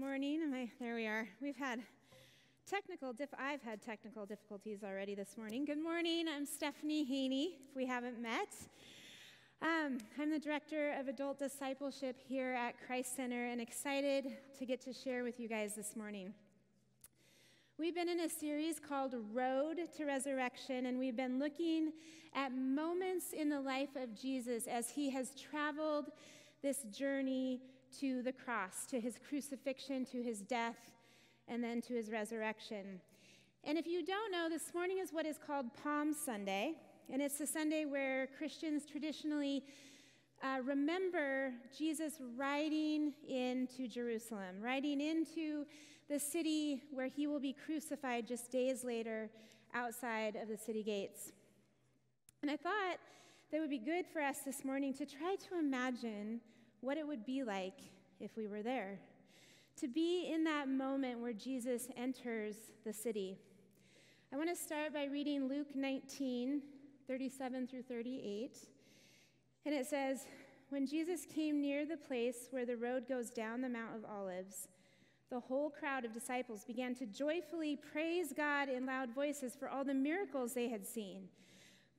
morning. Am I, there we are. We've had technical, I've had technical difficulties already this morning. Good morning. I'm Stephanie Haney, if we haven't met. Um, I'm the director of adult discipleship here at Christ Center and excited to get to share with you guys this morning. We've been in a series called Road to Resurrection, and we've been looking at moments in the life of Jesus as he has traveled this journey to the cross, to his crucifixion, to his death, and then to his resurrection. And if you don't know, this morning is what is called Palm Sunday, and it's the Sunday where Christians traditionally uh, remember Jesus riding into Jerusalem, riding into the city where he will be crucified just days later outside of the city gates. And I thought that would be good for us this morning to try to imagine what it would be like if we were there. To be in that moment where Jesus enters the city. I want to start by reading Luke 19, 37 through 38. And it says, When Jesus came near the place where the road goes down the Mount of Olives, the whole crowd of disciples began to joyfully praise God in loud voices for all the miracles they had seen.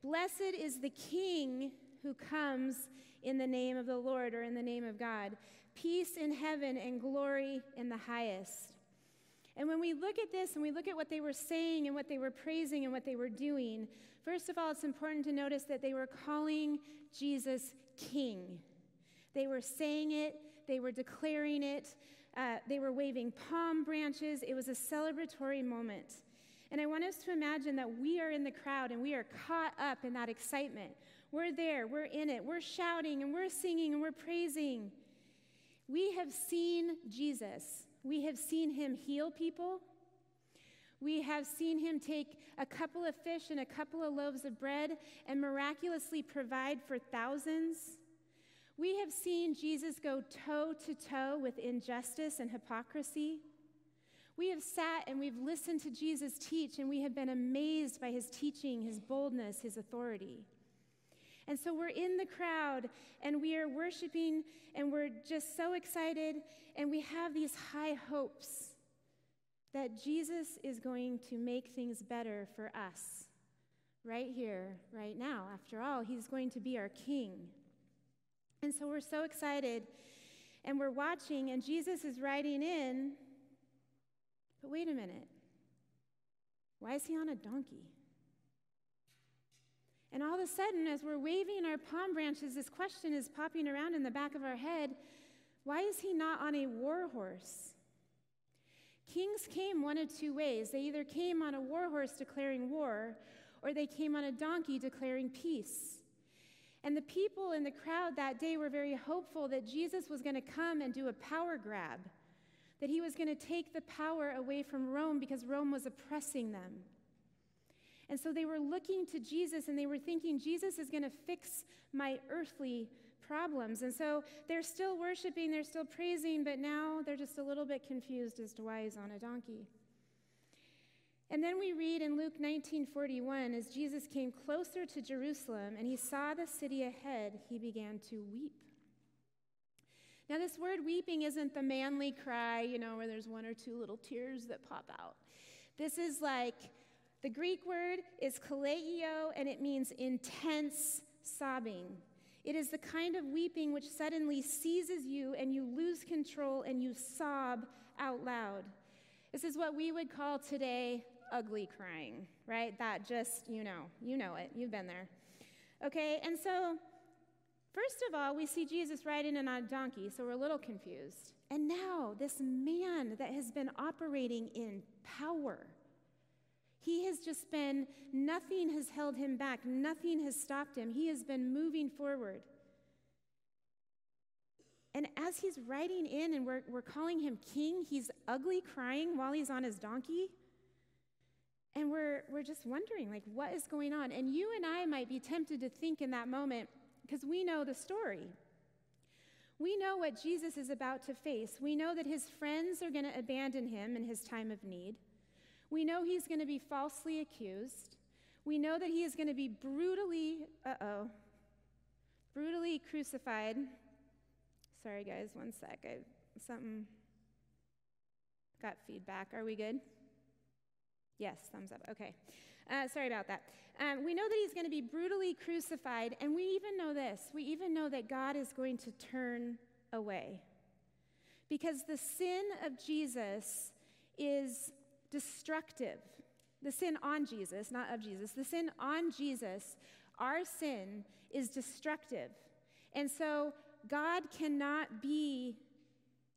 Blessed is the King who comes in the name of the Lord or in the name of God. Peace in heaven and glory in the highest. And when we look at this and we look at what they were saying and what they were praising and what they were doing, first of all, it's important to notice that they were calling Jesus King. They were saying it, they were declaring it, uh, they were waving palm branches. It was a celebratory moment. And I want us to imagine that we are in the crowd and we are caught up in that excitement. We're there, we're in it, we're shouting and we're singing and we're praising. We have seen Jesus. We have seen him heal people. We have seen him take a couple of fish and a couple of loaves of bread and miraculously provide for thousands. We have seen Jesus go toe to toe with injustice and hypocrisy. We have sat and we've listened to Jesus teach, and we have been amazed by his teaching, his boldness, his authority. And so we're in the crowd and we are worshiping and we're just so excited and we have these high hopes that Jesus is going to make things better for us right here, right now. After all, he's going to be our king. And so we're so excited and we're watching, and Jesus is riding in. But wait a minute. Why is he on a donkey? And all of a sudden, as we're waving our palm branches, this question is popping around in the back of our head why is he not on a war horse? Kings came one of two ways. They either came on a war horse declaring war, or they came on a donkey declaring peace. And the people in the crowd that day were very hopeful that Jesus was going to come and do a power grab, that he was going to take the power away from Rome because Rome was oppressing them. And so they were looking to Jesus and they were thinking, Jesus is going to fix my earthly problems. And so they're still worshiping, they're still praising, but now they're just a little bit confused as to why he's on a donkey. And then we read in Luke 19:41 as Jesus came closer to Jerusalem and he saw the city ahead, he began to weep. Now this word weeping isn't the manly cry, you know, where there's one or two little tears that pop out. This is like the Greek word is kaleio, and it means intense sobbing. It is the kind of weeping which suddenly seizes you and you lose control and you sob out loud. This is what we would call today ugly crying, right? That just, you know, you know it. You've been there. Okay, and so first of all, we see Jesus riding on a donkey, so we're a little confused. And now, this man that has been operating in power, he has just been, nothing has held him back, nothing has stopped him. He has been moving forward. And as he's riding in and we're, we're calling him king, he's ugly crying while he's on his donkey. And we're, we're just wondering, like, what is going on? And you and I might be tempted to think in that moment, because we know the story. We know what Jesus is about to face. We know that his friends are going to abandon him in his time of need. We know he's going to be falsely accused. We know that he is going to be brutally, uh oh, brutally crucified. Sorry, guys, one sec. I, something. got feedback. Are we good? Yes, thumbs up. Okay. Uh, sorry about that. Um, we know that he's going to be brutally crucified, and we even know this. We even know that God is going to turn away. Because the sin of Jesus is destructive. The sin on Jesus, not of Jesus, the sin on Jesus, our sin is destructive. And so God cannot be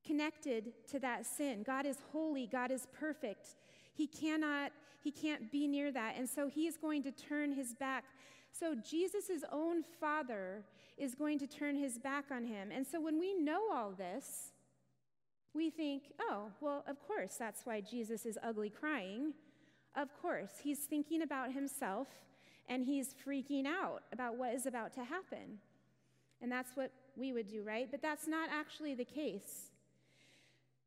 connected to that sin. God is holy, God is perfect. He cannot he can't be near that. And so he is going to turn his back. So Jesus' own father is going to turn his back on him. And so when we know all this, we think, oh, well, of course, that's why Jesus is ugly crying. Of course, he's thinking about himself and he's freaking out about what is about to happen. And that's what we would do, right? But that's not actually the case.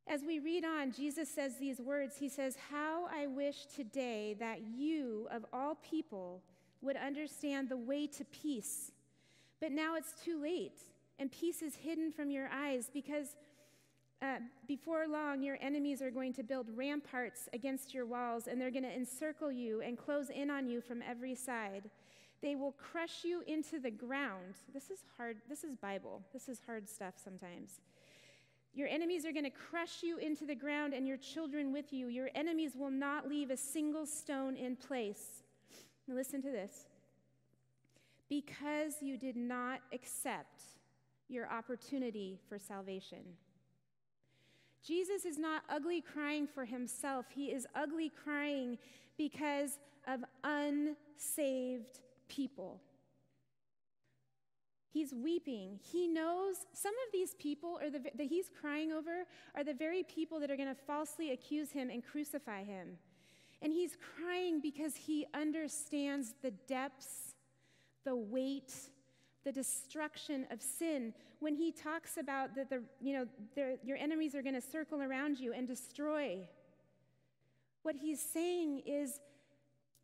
As we read on, Jesus says these words He says, How I wish today that you, of all people, would understand the way to peace. But now it's too late, and peace is hidden from your eyes because uh, before long, your enemies are going to build ramparts against your walls, and they're going to encircle you and close in on you from every side. They will crush you into the ground. This is hard. This is Bible. This is hard stuff sometimes. Your enemies are going to crush you into the ground and your children with you. Your enemies will not leave a single stone in place. Now, listen to this. Because you did not accept your opportunity for salvation. Jesus is not ugly crying for himself, he is ugly crying because of unsaved people. He's weeping. He knows some of these people are the, that he's crying over are the very people that are going to falsely accuse him and crucify him. And he's crying because he understands the depths, the weight, the destruction of sin. When he talks about that the, you know, your enemies are going to circle around you and destroy, what he's saying is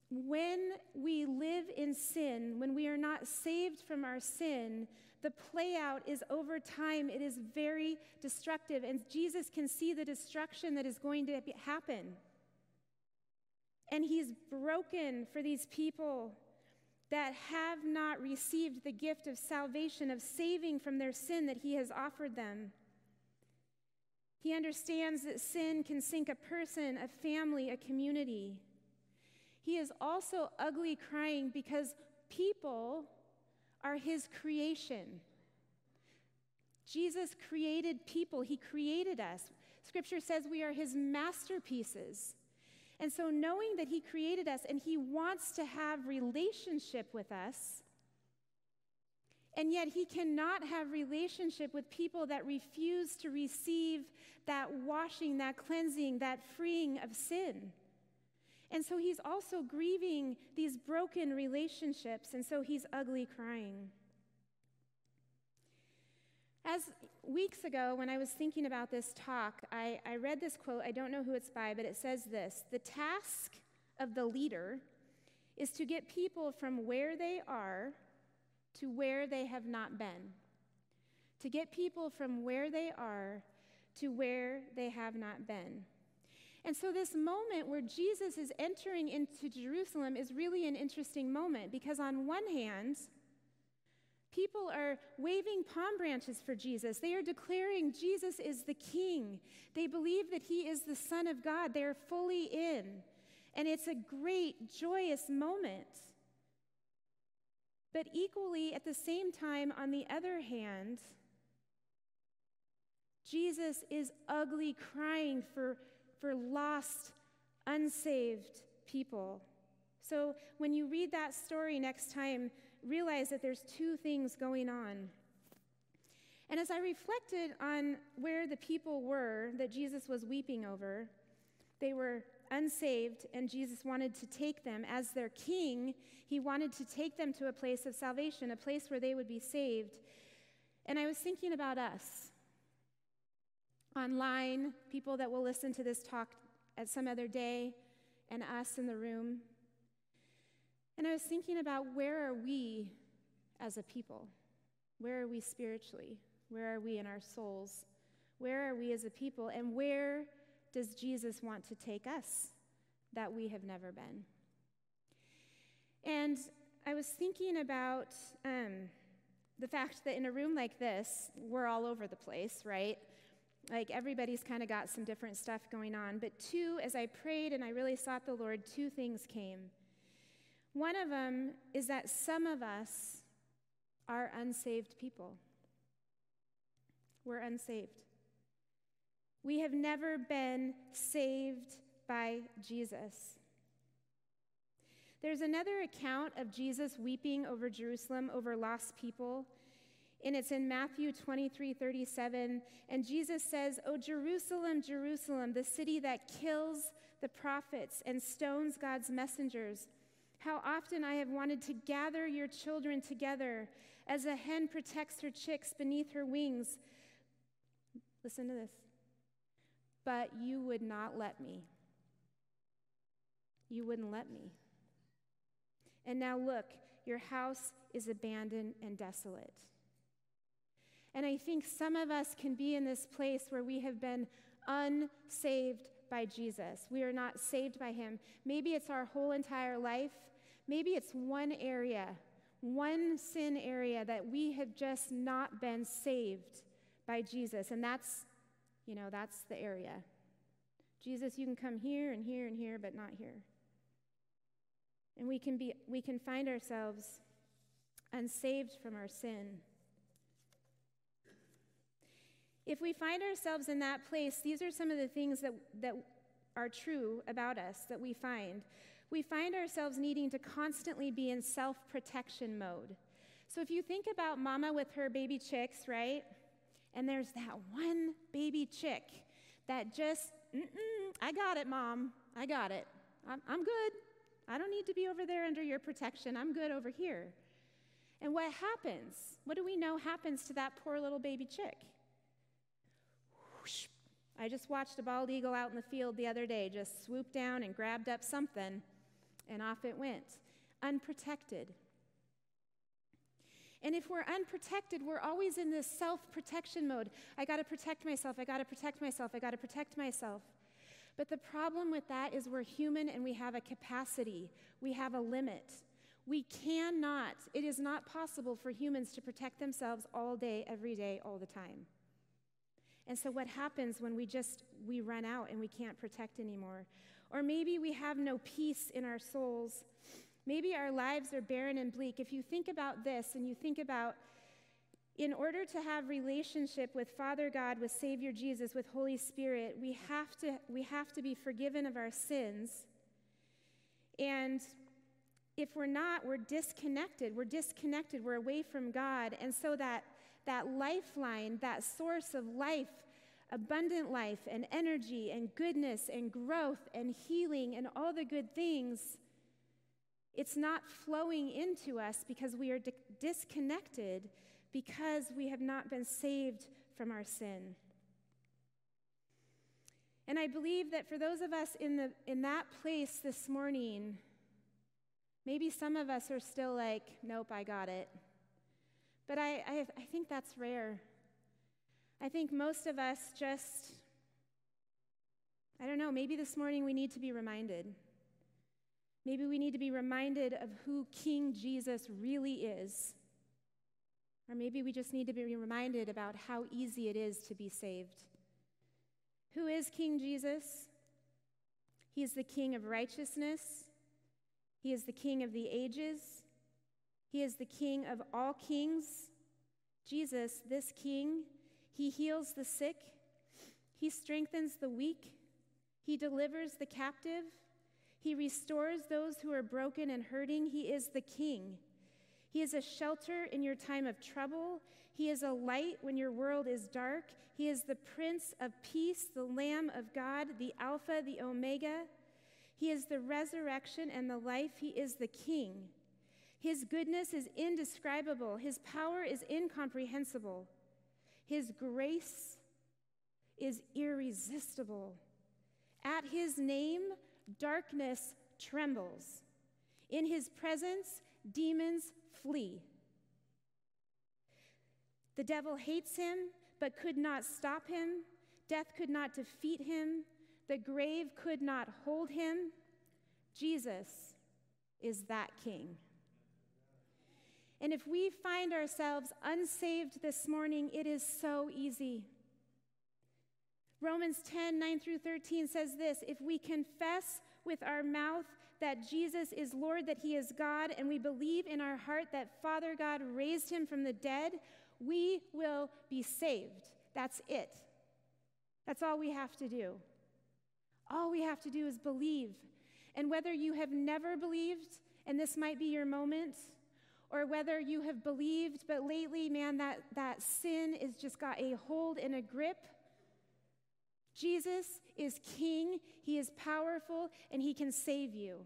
when we live in sin, when we are not saved from our sin, the play out is over time, it is very destructive. And Jesus can see the destruction that is going to happen. And he's broken for these people that have not received the gift of salvation, of saving from their sin that he has offered them. He understands that sin can sink a person, a family, a community. He is also ugly crying because people are his creation. Jesus created people, he created us. Scripture says we are his masterpieces. And so, knowing that he created us and he wants to have relationship with us, and yet he cannot have relationship with people that refuse to receive that washing, that cleansing, that freeing of sin. And so he's also grieving these broken relationships, and so he's ugly crying. As weeks ago, when I was thinking about this talk, I, I read this quote. I don't know who it's by, but it says this The task of the leader is to get people from where they are to where they have not been. To get people from where they are to where they have not been. And so, this moment where Jesus is entering into Jerusalem is really an interesting moment because, on one hand, people are waving palm branches for Jesus. They are declaring Jesus is the King. They believe that he is the Son of God. They are fully in. And it's a great, joyous moment. But equally, at the same time, on the other hand, Jesus is ugly crying for for lost, unsaved people. So when you read that story next time, realize that there's two things going on. And as I reflected on where the people were that Jesus was weeping over, they were unsaved, and Jesus wanted to take them as their king. He wanted to take them to a place of salvation, a place where they would be saved. And I was thinking about us online, people that will listen to this talk at some other day, and us in the room. And I was thinking about where are we as a people? Where are we spiritually? Where are we in our souls? Where are we as a people? And where does Jesus want to take us that we have never been? And I was thinking about um, the fact that in a room like this, we're all over the place, right? Like everybody's kind of got some different stuff going on. But two, as I prayed and I really sought the Lord, two things came. One of them is that some of us are unsaved people. We're unsaved. We have never been saved by Jesus. There's another account of Jesus weeping over Jerusalem, over lost people. And it's in Matthew 23 37. And Jesus says, Oh, Jerusalem, Jerusalem, the city that kills the prophets and stones God's messengers. How often I have wanted to gather your children together as a hen protects her chicks beneath her wings. Listen to this. But you would not let me. You wouldn't let me. And now look, your house is abandoned and desolate. And I think some of us can be in this place where we have been unsaved by Jesus. We are not saved by him. Maybe it's our whole entire life. Maybe it's one area, one sin area that we have just not been saved by Jesus. And that's, you know, that's the area. Jesus, you can come here and here and here, but not here. And we can, be, we can find ourselves unsaved from our sin. If we find ourselves in that place, these are some of the things that, that are true about us that we find. We find ourselves needing to constantly be in self protection mode. So if you think about mama with her baby chicks, right? And there's that one baby chick that just, I got it, mom. I got it. I'm, I'm good. I don't need to be over there under your protection. I'm good over here. And what happens? What do we know happens to that poor little baby chick? Whoosh. I just watched a bald eagle out in the field the other day just swoop down and grabbed up something, and off it went, unprotected. And if we're unprotected, we're always in this self protection mode. I got to protect myself. I got to protect myself. I got to protect myself. But the problem with that is we're human and we have a capacity, we have a limit. We cannot, it is not possible for humans to protect themselves all day, every day, all the time. And so what happens when we just we run out and we can't protect anymore? Or maybe we have no peace in our souls. Maybe our lives are barren and bleak. If you think about this and you think about in order to have relationship with Father God, with Savior Jesus, with Holy Spirit, we have to, we have to be forgiven of our sins. And if we're not, we're disconnected. We're disconnected. We're away from God. And so that, that lifeline, that source of life, abundant life and energy and goodness and growth and healing and all the good things, it's not flowing into us because we are di- disconnected because we have not been saved from our sin. And I believe that for those of us in, the, in that place this morning, maybe some of us are still like, nope, I got it. But I, I, I think that's rare. I think most of us just, I don't know, maybe this morning we need to be reminded. Maybe we need to be reminded of who King Jesus really is or maybe we just need to be reminded about how easy it is to be saved. Who is King Jesus? He is the King of righteousness. He is the King of the ages. He is the King of all kings. Jesus, this King, he heals the sick. He strengthens the weak. He delivers the captive. He restores those who are broken and hurting. He is the King. He is a shelter in your time of trouble. He is a light when your world is dark. He is the Prince of Peace, the Lamb of God, the Alpha, the Omega. He is the resurrection and the life. He is the King. His goodness is indescribable, His power is incomprehensible, His grace is irresistible. At His name, darkness trembles. In His presence, demons flee. The devil hates him, but could not stop him. Death could not defeat him. The grave could not hold him. Jesus is that king. And if we find ourselves unsaved this morning, it is so easy. Romans 10 9 through 13 says this If we confess with our mouth that Jesus is Lord, that he is God, and we believe in our heart that Father God raised him from the dead, we will be saved. That's it. That's all we have to do. All we have to do is believe. And whether you have never believed, and this might be your moment, or whether you have believed, but lately, man, that, that sin has just got a hold and a grip. Jesus is king, he is powerful, and he can save you.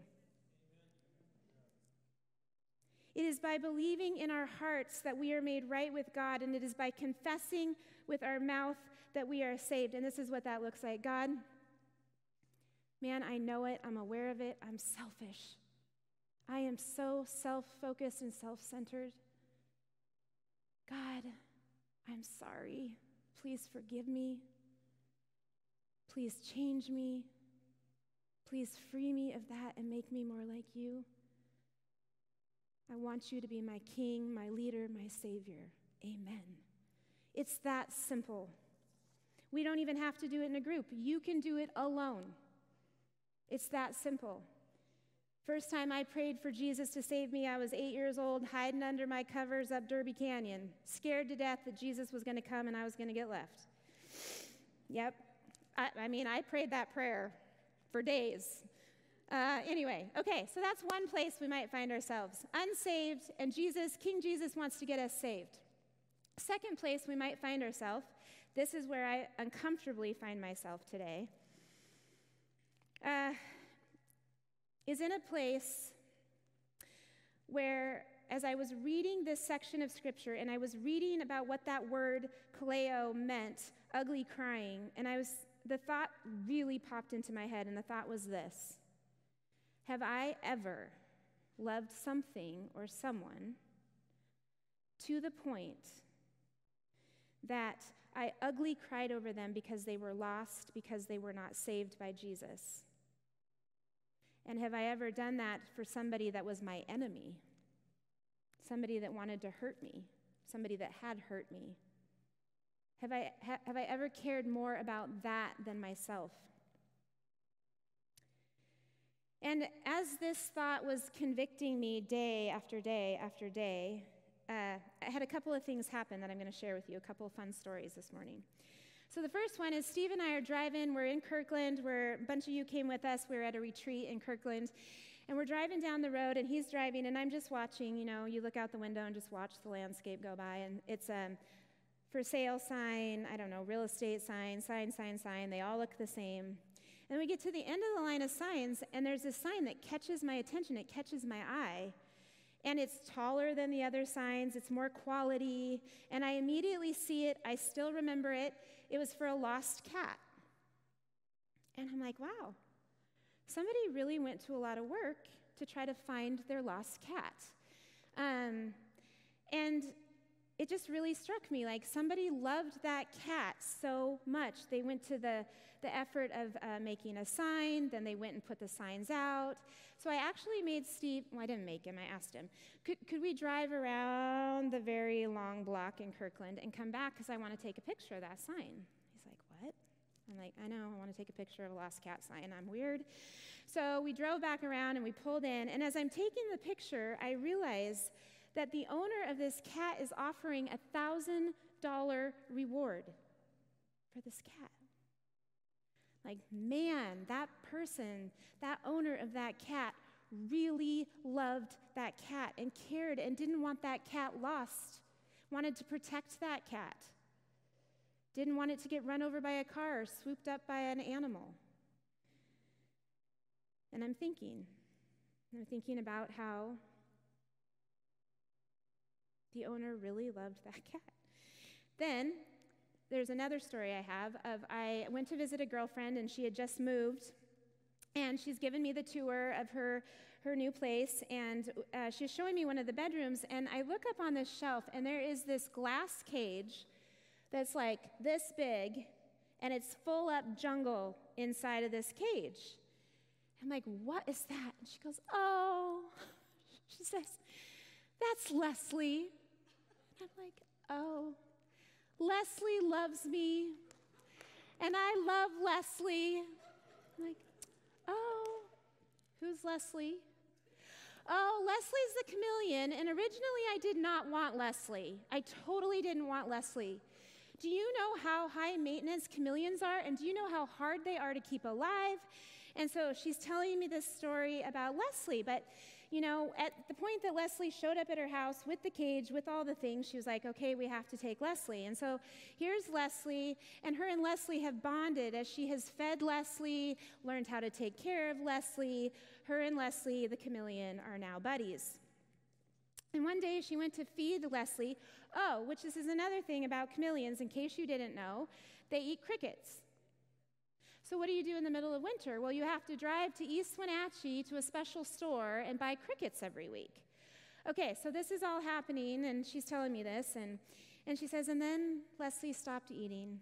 It is by believing in our hearts that we are made right with God, and it is by confessing with our mouth that we are saved. And this is what that looks like God, man, I know it, I'm aware of it, I'm selfish. I am so self focused and self centered. God, I'm sorry. Please forgive me. Please change me. Please free me of that and make me more like you. I want you to be my king, my leader, my savior. Amen. It's that simple. We don't even have to do it in a group. You can do it alone. It's that simple. First time I prayed for Jesus to save me, I was eight years old, hiding under my covers up Derby Canyon, scared to death that Jesus was going to come and I was going to get left. Yep. I, I, mean, I prayed that prayer for days. Uh, anyway, okay, so that's one place we might find ourselves unsaved, and Jesus, King Jesus, wants to get us saved. Second place we might find ourselves, this is where I uncomfortably find myself today, uh, is in a place where, as I was reading this section of scripture and I was reading about what that word kaleo meant, ugly crying, and I was, the thought really popped into my head, and the thought was this Have I ever loved something or someone to the point that I ugly cried over them because they were lost, because they were not saved by Jesus? And have I ever done that for somebody that was my enemy? Somebody that wanted to hurt me? Somebody that had hurt me? Have I, ha, have I ever cared more about that than myself? And as this thought was convicting me day after day after day, uh, I had a couple of things happen that I'm going to share with you, a couple of fun stories this morning. So the first one is Steve and I are driving. We're in Kirkland. We're a bunch of you came with us. We are at a retreat in Kirkland. And we're driving down the road, and he's driving, and I'm just watching. You know, you look out the window and just watch the landscape go by. And it's a for sale sign, I don't know, real estate sign, sign, sign, sign. They all look the same. And we get to the end of the line of signs, and there's a sign that catches my attention. It catches my eye. And it's taller than the other signs, it's more quality. And I immediately see it. I still remember it. It was for a lost cat. And I'm like, wow, somebody really went to a lot of work to try to find their lost cat. Um, and it just really struck me like somebody loved that cat so much. They went to the, the effort of uh, making a sign, then they went and put the signs out. So I actually made Steve, well, I didn't make him, I asked him, could, could we drive around the very long block in Kirkland and come back because I want to take a picture of that sign? He's like, what? I'm like, I know, I want to take a picture of a lost cat sign. I'm weird. So we drove back around and we pulled in, and as I'm taking the picture, I realize that the owner of this cat is offering a thousand dollar reward for this cat. Like, man, that person, that owner of that cat, really loved that cat and cared and didn't want that cat lost, wanted to protect that cat, didn't want it to get run over by a car or swooped up by an animal. And I'm thinking, I'm thinking about how the owner really loved that cat. Then there's another story I have of I went to visit a girlfriend and she had just moved and she's given me the tour of her her new place and uh, she's showing me one of the bedrooms and I look up on this shelf and there is this glass cage that's like this big and it's full up jungle inside of this cage. I'm like, What is that? And she goes, Oh, she says, That's Leslie. I'm like, Oh, Leslie loves me, and I love Leslie. I'm like, Oh, who's Leslie? Oh, Leslie's the chameleon, and originally I did not want Leslie. I totally didn't want Leslie. Do you know how high maintenance chameleons are? And do you know how hard they are to keep alive? And so she's telling me this story about Leslie, but you know, at the point that Leslie showed up at her house with the cage, with all the things, she was like, okay, we have to take Leslie. And so here's Leslie, and her and Leslie have bonded as she has fed Leslie, learned how to take care of Leslie. Her and Leslie, the chameleon, are now buddies. And one day she went to feed Leslie. Oh, which this is another thing about chameleons, in case you didn't know, they eat crickets. So, what do you do in the middle of winter? Well, you have to drive to East Wenatchee to a special store and buy crickets every week. Okay, so this is all happening, and she's telling me this, and, and she says, and then Leslie stopped eating.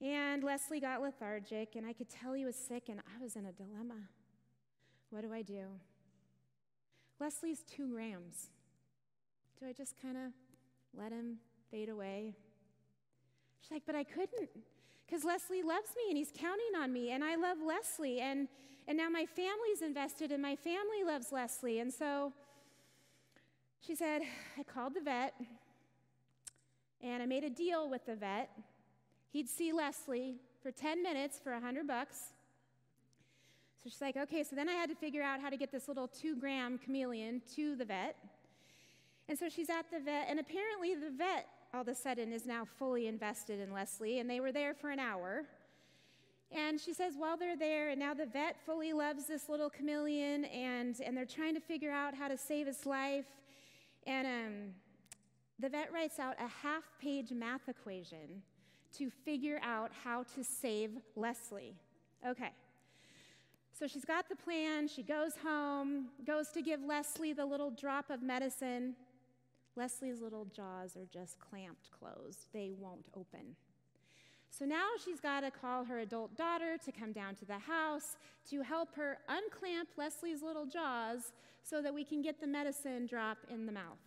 And Leslie got lethargic, and I could tell he was sick, and I was in a dilemma. What do I do? Leslie's two grams. Do I just kind of let him fade away? She's like, but I couldn't because Leslie loves me and he's counting on me, and I love Leslie, and, and now my family's invested, and my family loves Leslie. And so she said, I called the vet, and I made a deal with the vet. He'd see Leslie for 10 minutes for 100 bucks. So she's like, okay, so then I had to figure out how to get this little two gram chameleon to the vet. And so she's at the vet, and apparently the vet all of a sudden is now fully invested in Leslie, and they were there for an hour. And she says, while they're there, and now the vet fully loves this little chameleon, and, and they're trying to figure out how to save its life. And um, the vet writes out a half page math equation to figure out how to save Leslie. Okay. So she's got the plan. She goes home, goes to give Leslie the little drop of medicine. Leslie's little jaws are just clamped closed, they won't open. So now she's got to call her adult daughter to come down to the house to help her unclamp Leslie's little jaws so that we can get the medicine drop in the mouth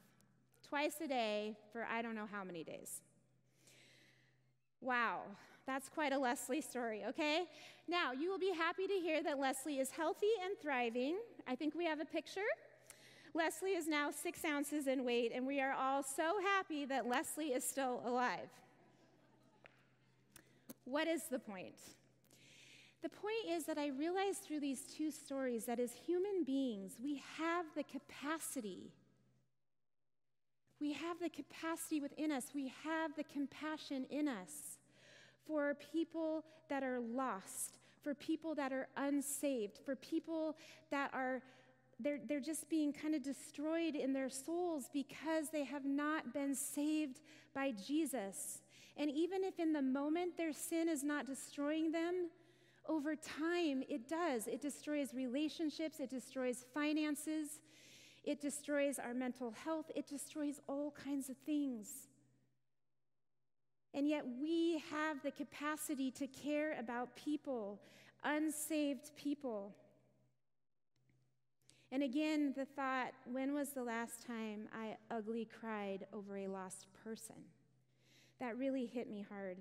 twice a day for I don't know how many days. Wow, that's quite a Leslie story, okay? Now, you will be happy to hear that Leslie is healthy and thriving. I think we have a picture. Leslie is now six ounces in weight, and we are all so happy that Leslie is still alive. What is the point? The point is that I realized through these two stories that as human beings, we have the capacity. We have the capacity within us. We have the compassion in us for people that are lost, for people that are unsaved, for people that are they're, they're just being kind of destroyed in their souls because they have not been saved by Jesus. And even if in the moment their sin is not destroying them, over time it does. It destroys relationships, it destroys finances, it destroys our mental health, it destroys all kinds of things. And yet we have the capacity to care about people, unsaved people. And again, the thought when was the last time I ugly cried over a lost person? That really hit me hard.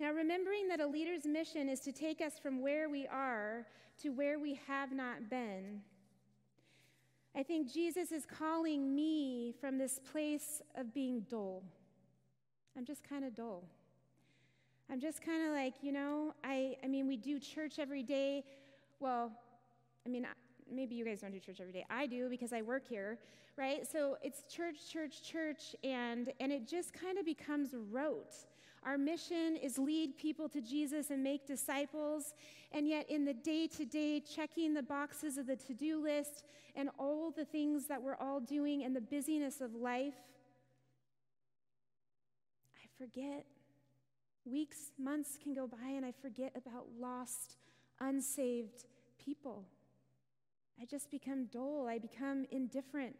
Now, remembering that a leader's mission is to take us from where we are to where we have not been, I think Jesus is calling me from this place of being dull. I'm just kind of dull. I'm just kind of like, you know, I, I mean, we do church every day. Well, I mean, maybe you guys don't do church every day. I do because I work here, right? So it's church, church, church, and, and it just kind of becomes rote. Our mission is lead people to Jesus and make disciples. And yet, in the day to day, checking the boxes of the to do list and all the things that we're all doing and the busyness of life, I forget. Weeks, months can go by, and I forget about lost, unsaved people. I just become dull. I become indifferent.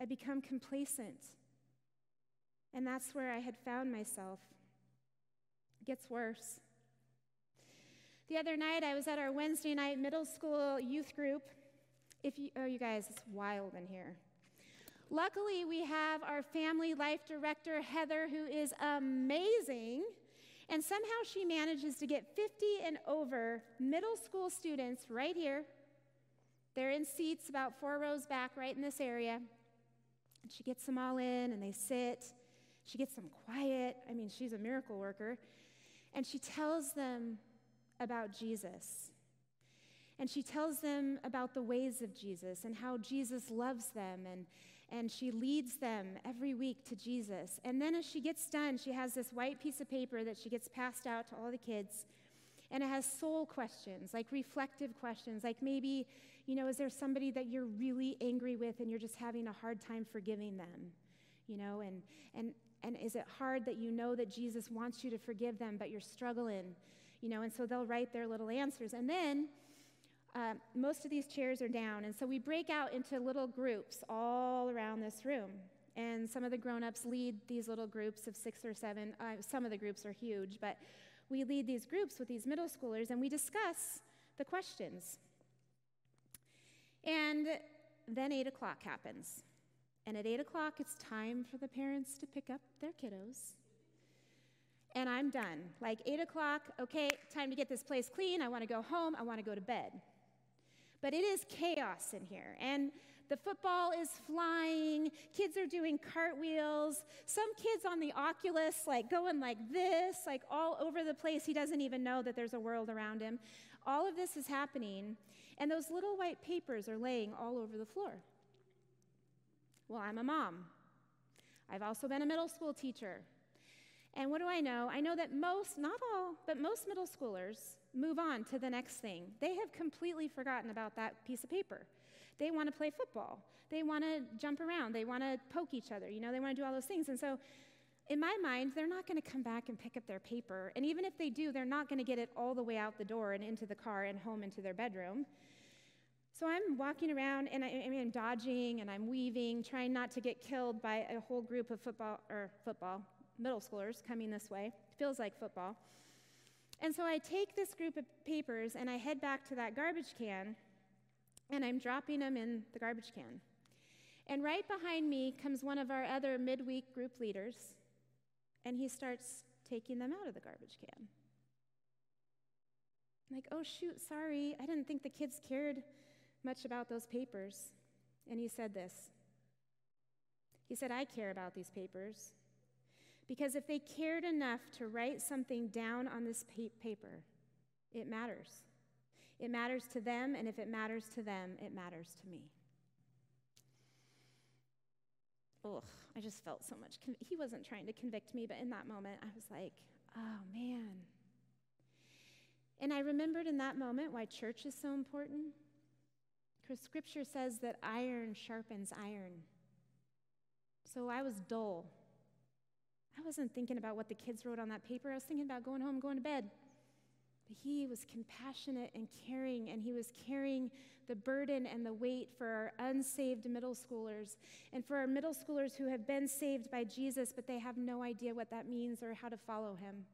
I become complacent. And that's where I had found myself. It gets worse. The other night, I was at our Wednesday night middle school youth group. If you, oh, you guys, it's wild in here. Luckily, we have our family life director, Heather, who is amazing. And somehow she manages to get 50 and over middle school students right here. They're in seats about four rows back, right in this area. And she gets them all in and they sit. She gets them quiet. I mean, she's a miracle worker. And she tells them about Jesus. And she tells them about the ways of Jesus and how Jesus loves them. And, and she leads them every week to Jesus. And then as she gets done, she has this white piece of paper that she gets passed out to all the kids. And it has soul questions, like reflective questions, like maybe, you know, is there somebody that you're really angry with and you're just having a hard time forgiving them? You know, and, and, and is it hard that you know that Jesus wants you to forgive them, but you're struggling? You know, and so they'll write their little answers. And then uh, most of these chairs are down. And so we break out into little groups all around this room. And some of the grown ups lead these little groups of six or seven. Uh, some of the groups are huge, but we lead these groups with these middle schoolers and we discuss the questions. And then 8 o'clock happens. And at 8 o'clock, it's time for the parents to pick up their kiddos. And I'm done. Like 8 o'clock, okay, time to get this place clean. I want to go home. I want to go to bed. But it is chaos in here. And the football is flying. Kids are doing cartwheels. Some kids on the Oculus, like going like this, like all over the place. He doesn't even know that there's a world around him. All of this is happening. And those little white papers are laying all over the floor. Well, I'm a mom. I've also been a middle school teacher. And what do I know? I know that most, not all, but most middle schoolers move on to the next thing. They have completely forgotten about that piece of paper. They want to play football. They want to jump around. They want to poke each other. You know, they want to do all those things. And so, in my mind, they're not going to come back and pick up their paper. And even if they do, they're not going to get it all the way out the door and into the car and home into their bedroom. So I'm walking around and I, am dodging and I'm weaving, trying not to get killed by a whole group of football or football middle schoolers coming this way. Feels like football. And so I take this group of papers and I head back to that garbage can and I'm dropping them in the garbage can. And right behind me comes one of our other midweek group leaders and he starts taking them out of the garbage can. I'm like, oh, shoot, sorry. I didn't think the kids cared much about those papers. And he said this He said, I care about these papers because if they cared enough to write something down on this paper, it matters. It matters to them, and if it matters to them, it matters to me. Ugh, I just felt so much. Con- he wasn't trying to convict me, but in that moment, I was like, oh man. And I remembered in that moment why church is so important. Because scripture says that iron sharpens iron. So I was dull. I wasn't thinking about what the kids wrote on that paper. I was thinking about going home, going to bed. He was compassionate and caring, and he was carrying the burden and the weight for our unsaved middle schoolers and for our middle schoolers who have been saved by Jesus, but they have no idea what that means or how to follow him.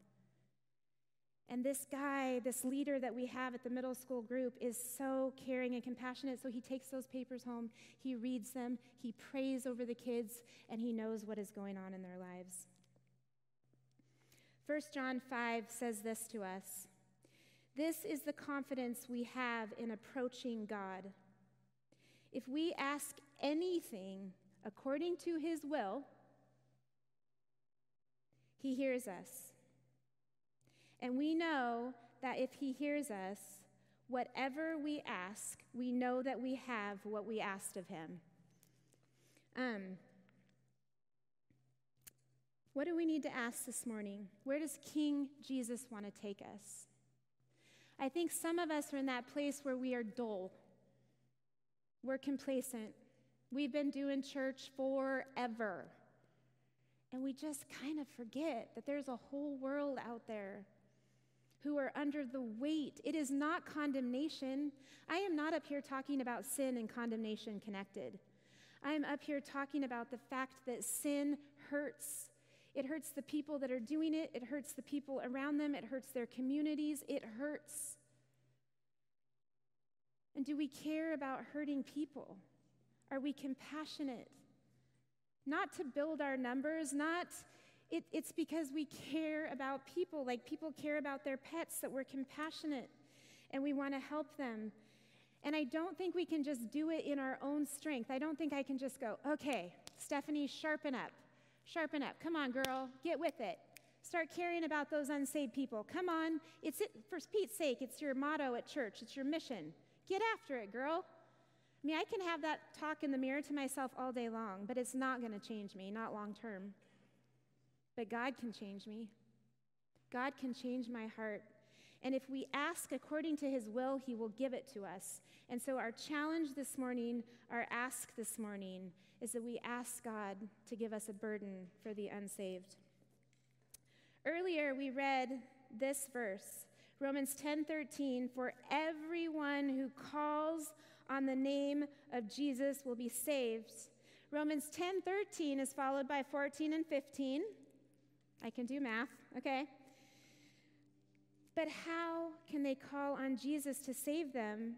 And this guy, this leader that we have at the middle school group, is so caring and compassionate. So he takes those papers home, he reads them, he prays over the kids, and he knows what is going on in their lives. 1 John 5 says this to us This is the confidence we have in approaching God. If we ask anything according to his will, he hears us. And we know that if He hears us, whatever we ask, we know that we have what we asked of Him. Um, what do we need to ask this morning? Where does King Jesus want to take us? I think some of us are in that place where we are dull. We're complacent. We've been doing church forever. And we just kind of forget that there's a whole world out there who are under the weight. It is not condemnation. I am not up here talking about sin and condemnation connected. I am up here talking about the fact that sin hurts. It hurts the people that are doing it, it hurts the people around them, it hurts their communities, it hurts. And do we care about hurting people? Are we compassionate? Not to build our numbers, not, it, it's because we care about people, like people care about their pets, that we're compassionate and we want to help them. And I don't think we can just do it in our own strength. I don't think I can just go, okay, Stephanie, sharpen up. Sharpen up. Come on, girl, get with it. Start caring about those unsaved people. Come on. It's it, for Pete's sake, it's your motto at church, it's your mission. Get after it, girl. I mean, I can have that talk in the mirror to myself all day long, but it's not going to change me, not long term. But God can change me. God can change my heart. And if we ask according to his will, he will give it to us. And so, our challenge this morning, our ask this morning, is that we ask God to give us a burden for the unsaved. Earlier, we read this verse, Romans 10:13, for everyone who calls on the name of Jesus will be saved. Romans 10:13 is followed by 14 and 15. I can do math, okay? But how can they call on Jesus to save them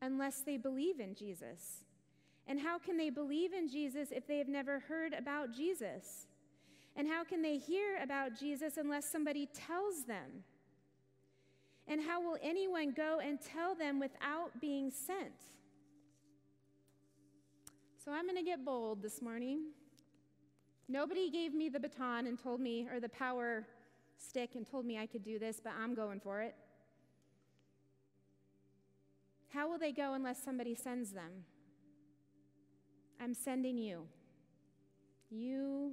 unless they believe in Jesus? And how can they believe in Jesus if they have never heard about Jesus? And how can they hear about Jesus unless somebody tells them? And how will anyone go and tell them without being sent? So I'm going to get bold this morning. Nobody gave me the baton and told me, or the power stick and told me I could do this, but I'm going for it. How will they go unless somebody sends them? I'm sending you. You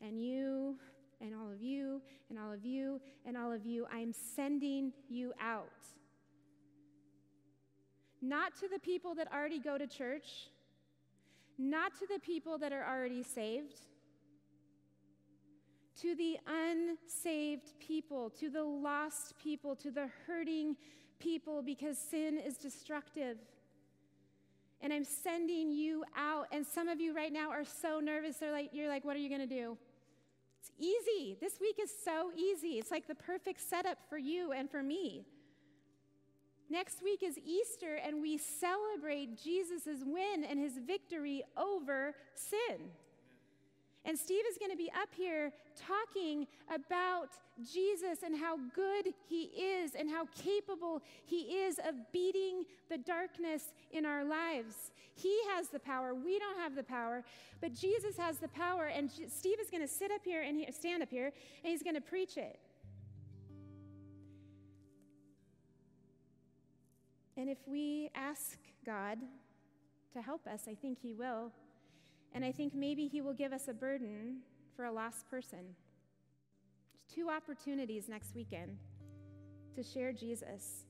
and you and all of you and all of you and all of you. I'm sending you out. Not to the people that already go to church, not to the people that are already saved, to the unsaved people, to the lost people, to the hurting people because sin is destructive. And I'm sending you out. And some of you right now are so nervous. They're like, you're like, what are you going to do? It's easy. This week is so easy. It's like the perfect setup for you and for me. Next week is Easter, and we celebrate Jesus' win and his victory over sin. And Steve is going to be up here talking about Jesus and how good he is and how capable he is of beating the darkness in our lives. He has the power. We don't have the power, but Jesus has the power. And Steve is going to sit up here and he, stand up here and he's going to preach it. And if we ask God to help us, I think he will. And I think maybe He will give us a burden for a lost person. There's two opportunities next weekend to share Jesus.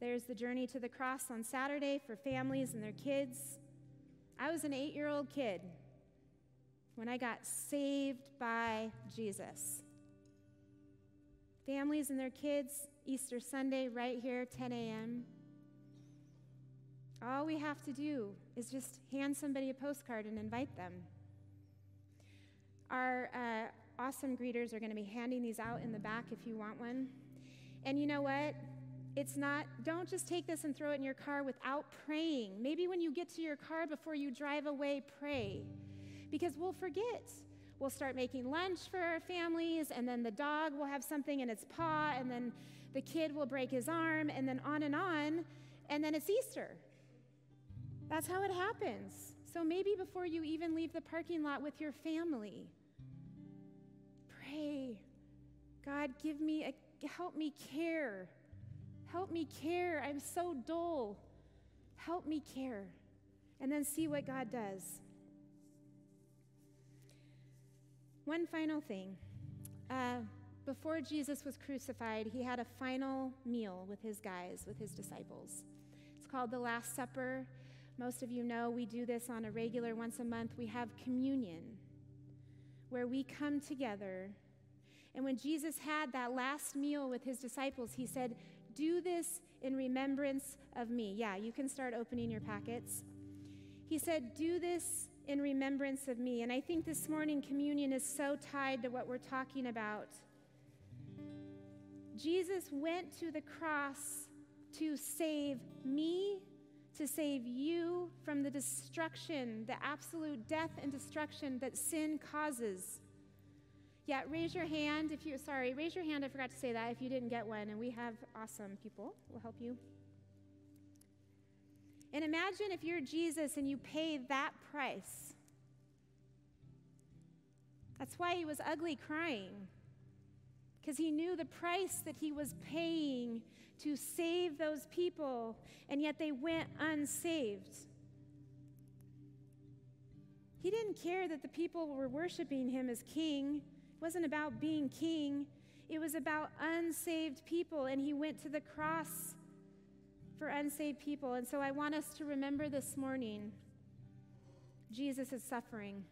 There's the journey to the cross on Saturday for families and their kids. I was an eight year old kid when I got saved by Jesus. Families and their kids, Easter Sunday, right here, 10 a.m. All we have to do is just hand somebody a postcard and invite them. Our uh, awesome greeters are going to be handing these out in the back if you want one. And you know what? It's not, don't just take this and throw it in your car without praying. Maybe when you get to your car before you drive away, pray. Because we'll forget. We'll start making lunch for our families, and then the dog will have something in its paw, and then the kid will break his arm, and then on and on, and then it's Easter. That's how it happens. So maybe before you even leave the parking lot with your family, pray. God, give me a, help me care. Help me care. I'm so dull. Help me care. And then see what God does. One final thing. Uh, before Jesus was crucified, he had a final meal with his guys, with his disciples. It's called the Last Supper. Most of you know we do this on a regular once a month. We have communion where we come together. And when Jesus had that last meal with his disciples, he said, Do this in remembrance of me. Yeah, you can start opening your packets. He said, Do this in remembrance of me. And I think this morning communion is so tied to what we're talking about. Jesus went to the cross to save me, to save you from the destruction, the absolute death and destruction that sin causes. Yeah, raise your hand if you, sorry, raise your hand. I forgot to say that if you didn't get one. And we have awesome people will help you. And imagine if you're Jesus and you pay that price. That's why he was ugly crying, because he knew the price that he was paying to save those people, and yet they went unsaved. He didn't care that the people were worshiping him as king. It wasn't about being king, it was about unsaved people, and he went to the cross for unsaved people. And so I want us to remember this morning Jesus is suffering.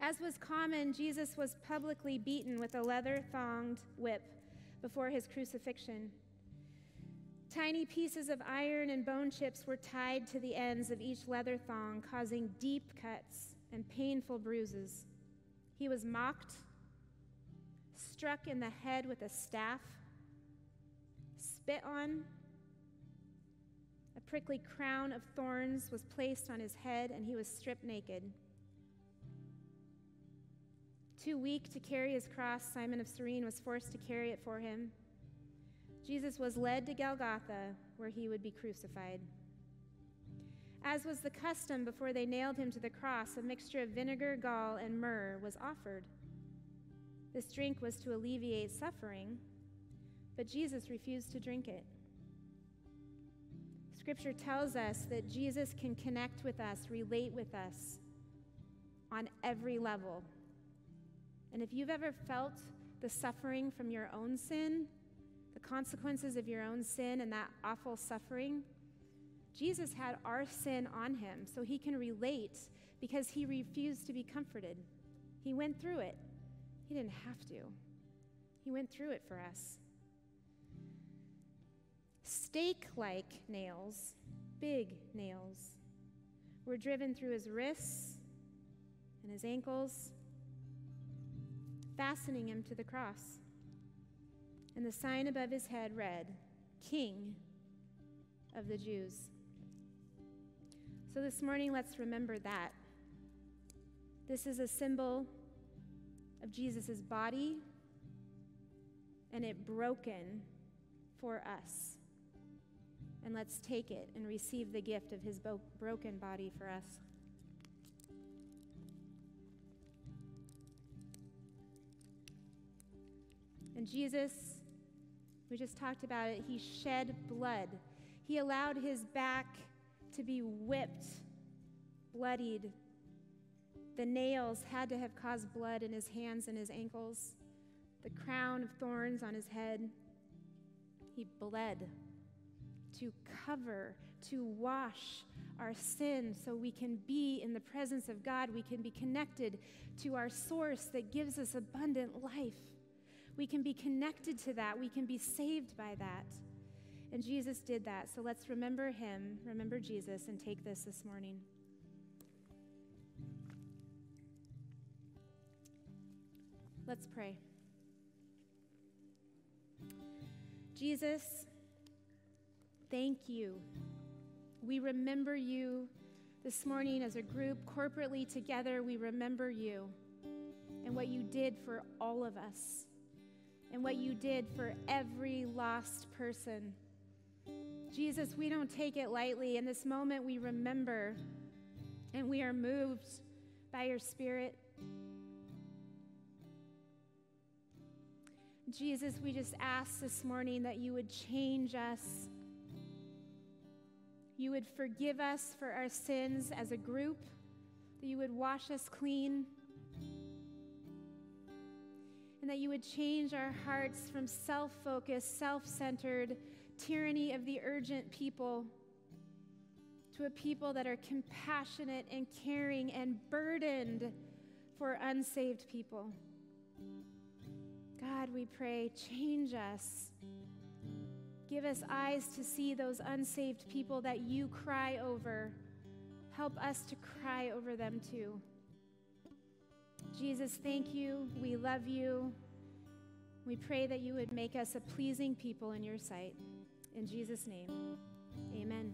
As was common, Jesus was publicly beaten with a leather thonged whip before his crucifixion. Tiny pieces of iron and bone chips were tied to the ends of each leather thong, causing deep cuts and painful bruises. He was mocked, struck in the head with a staff, spit on, a prickly crown of thorns was placed on his head, and he was stripped naked. Too weak to carry his cross, Simon of Cyrene was forced to carry it for him. Jesus was led to Golgotha, where he would be crucified. As was the custom before they nailed him to the cross, a mixture of vinegar, gall, and myrrh was offered. This drink was to alleviate suffering, but Jesus refused to drink it. Scripture tells us that Jesus can connect with us, relate with us on every level. And if you've ever felt the suffering from your own sin, the consequences of your own sin and that awful suffering, Jesus had our sin on him, so he can relate because he refused to be comforted. He went through it. He didn't have to, he went through it for us stake like nails, big nails, were driven through his wrists and his ankles, fastening him to the cross. And the sign above his head read, King of the Jews. So this morning, let's remember that. This is a symbol of Jesus' body and it broken for us. And let's take it and receive the gift of his broken body for us. And Jesus, we just talked about it, he shed blood. He allowed his back to be whipped, bloodied. The nails had to have caused blood in his hands and his ankles, the crown of thorns on his head. He bled to cover, to wash our sin so we can be in the presence of God. We can be connected to our source that gives us abundant life. We can be connected to that. We can be saved by that. And Jesus did that. So let's remember him, remember Jesus, and take this this morning. Let's pray. Jesus, thank you. We remember you this morning as a group, corporately together. We remember you and what you did for all of us and what you did for every lost person. Jesus, we don't take it lightly. In this moment, we remember and we are moved by your Spirit. Jesus, we just ask this morning that you would change us you would forgive us for our sins as a group, that you would wash us clean, and that you would change our hearts from self focused, self centered tyranny of the urgent people to a people that are compassionate and caring and burdened for unsaved people. God, we pray, change us. Give us eyes to see those unsaved people that you cry over. help us to cry over them too. Jesus, thank you. We love you. We pray that you would make us a pleasing people in your sight. In Jesus' name, amen.